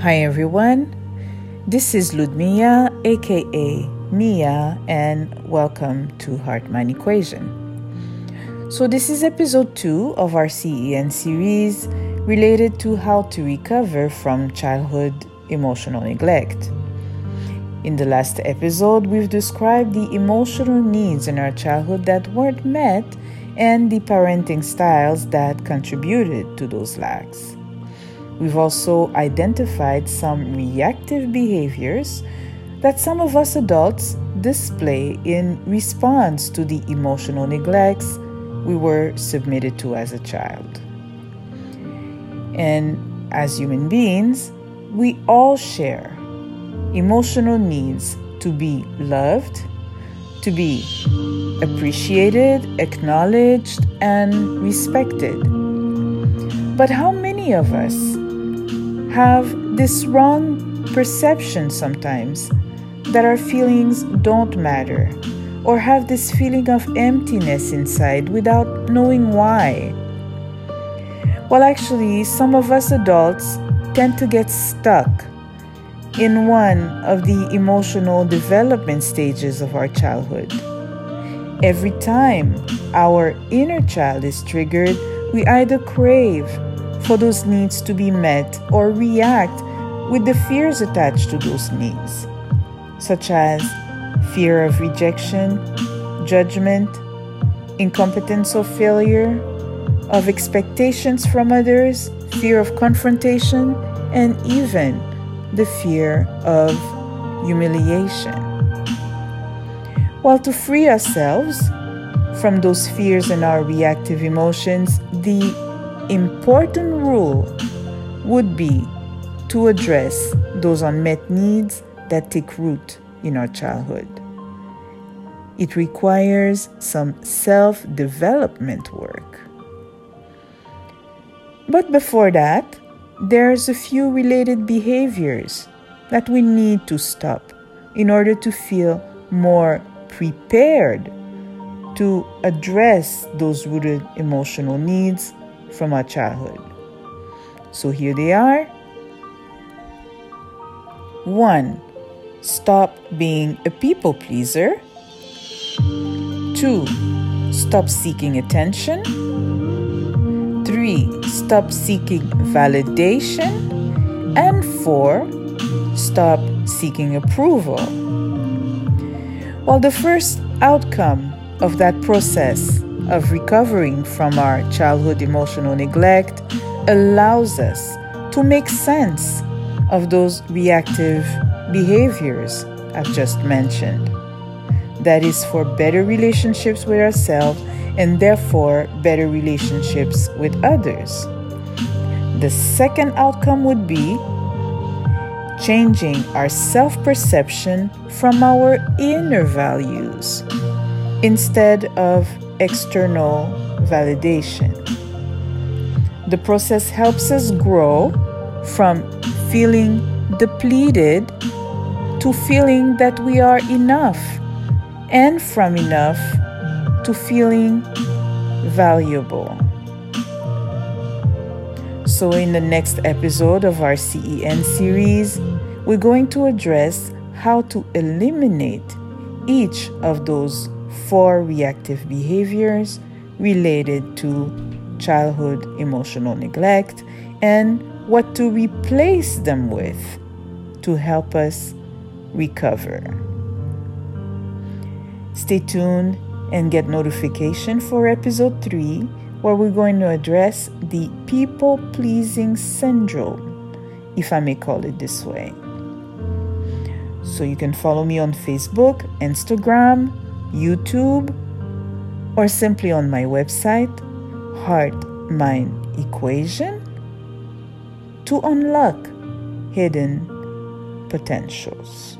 Hi everyone, this is Ludmilla, aka Mia, and welcome to Heart Mind Equation. So, this is episode 2 of our CEN series related to how to recover from childhood emotional neglect. In the last episode, we've described the emotional needs in our childhood that weren't met and the parenting styles that contributed to those lacks. We've also identified some reactive behaviors that some of us adults display in response to the emotional neglects we were submitted to as a child. And as human beings, we all share emotional needs to be loved, to be appreciated, acknowledged, and respected. But how many of us have this wrong perception sometimes that our feelings don't matter or have this feeling of emptiness inside without knowing why? Well, actually, some of us adults tend to get stuck in one of the emotional development stages of our childhood. Every time our inner child is triggered, we either crave for those needs to be met or react with the fears attached to those needs, such as fear of rejection, judgment, incompetence or failure, of expectations from others, fear of confrontation, and even the fear of humiliation. While to free ourselves from those fears and our reactive emotions, the important rule would be to address those unmet needs that take root in our childhood. It requires some self development work. But before that, there's a few related behaviors that we need to stop in order to feel more prepared to address those rooted emotional needs from our childhood. So here they are. One, stop being a people pleaser. Two, stop seeking attention. Three, stop seeking validation. And four, stop seeking approval. While the first outcome of that process of recovering from our childhood emotional neglect allows us to make sense of those reactive behaviors I've just mentioned. That is for better relationships with ourselves and therefore better relationships with others. The second outcome would be changing our self perception from our inner values instead of external validation. The process helps us grow from feeling depleted to feeling that we are enough, and from enough to feeling valuable. So, in the next episode of our CEN series, we're going to address how to eliminate each of those four reactive behaviors related to childhood emotional neglect and what to replace them with to help us recover. Stay tuned and get notification for episode 3 where we're going to address the people pleasing syndrome, if I may call it this way. So you can follow me on Facebook, Instagram, YouTube, or simply on my website, Heart Mind Equation, to unlock hidden potentials.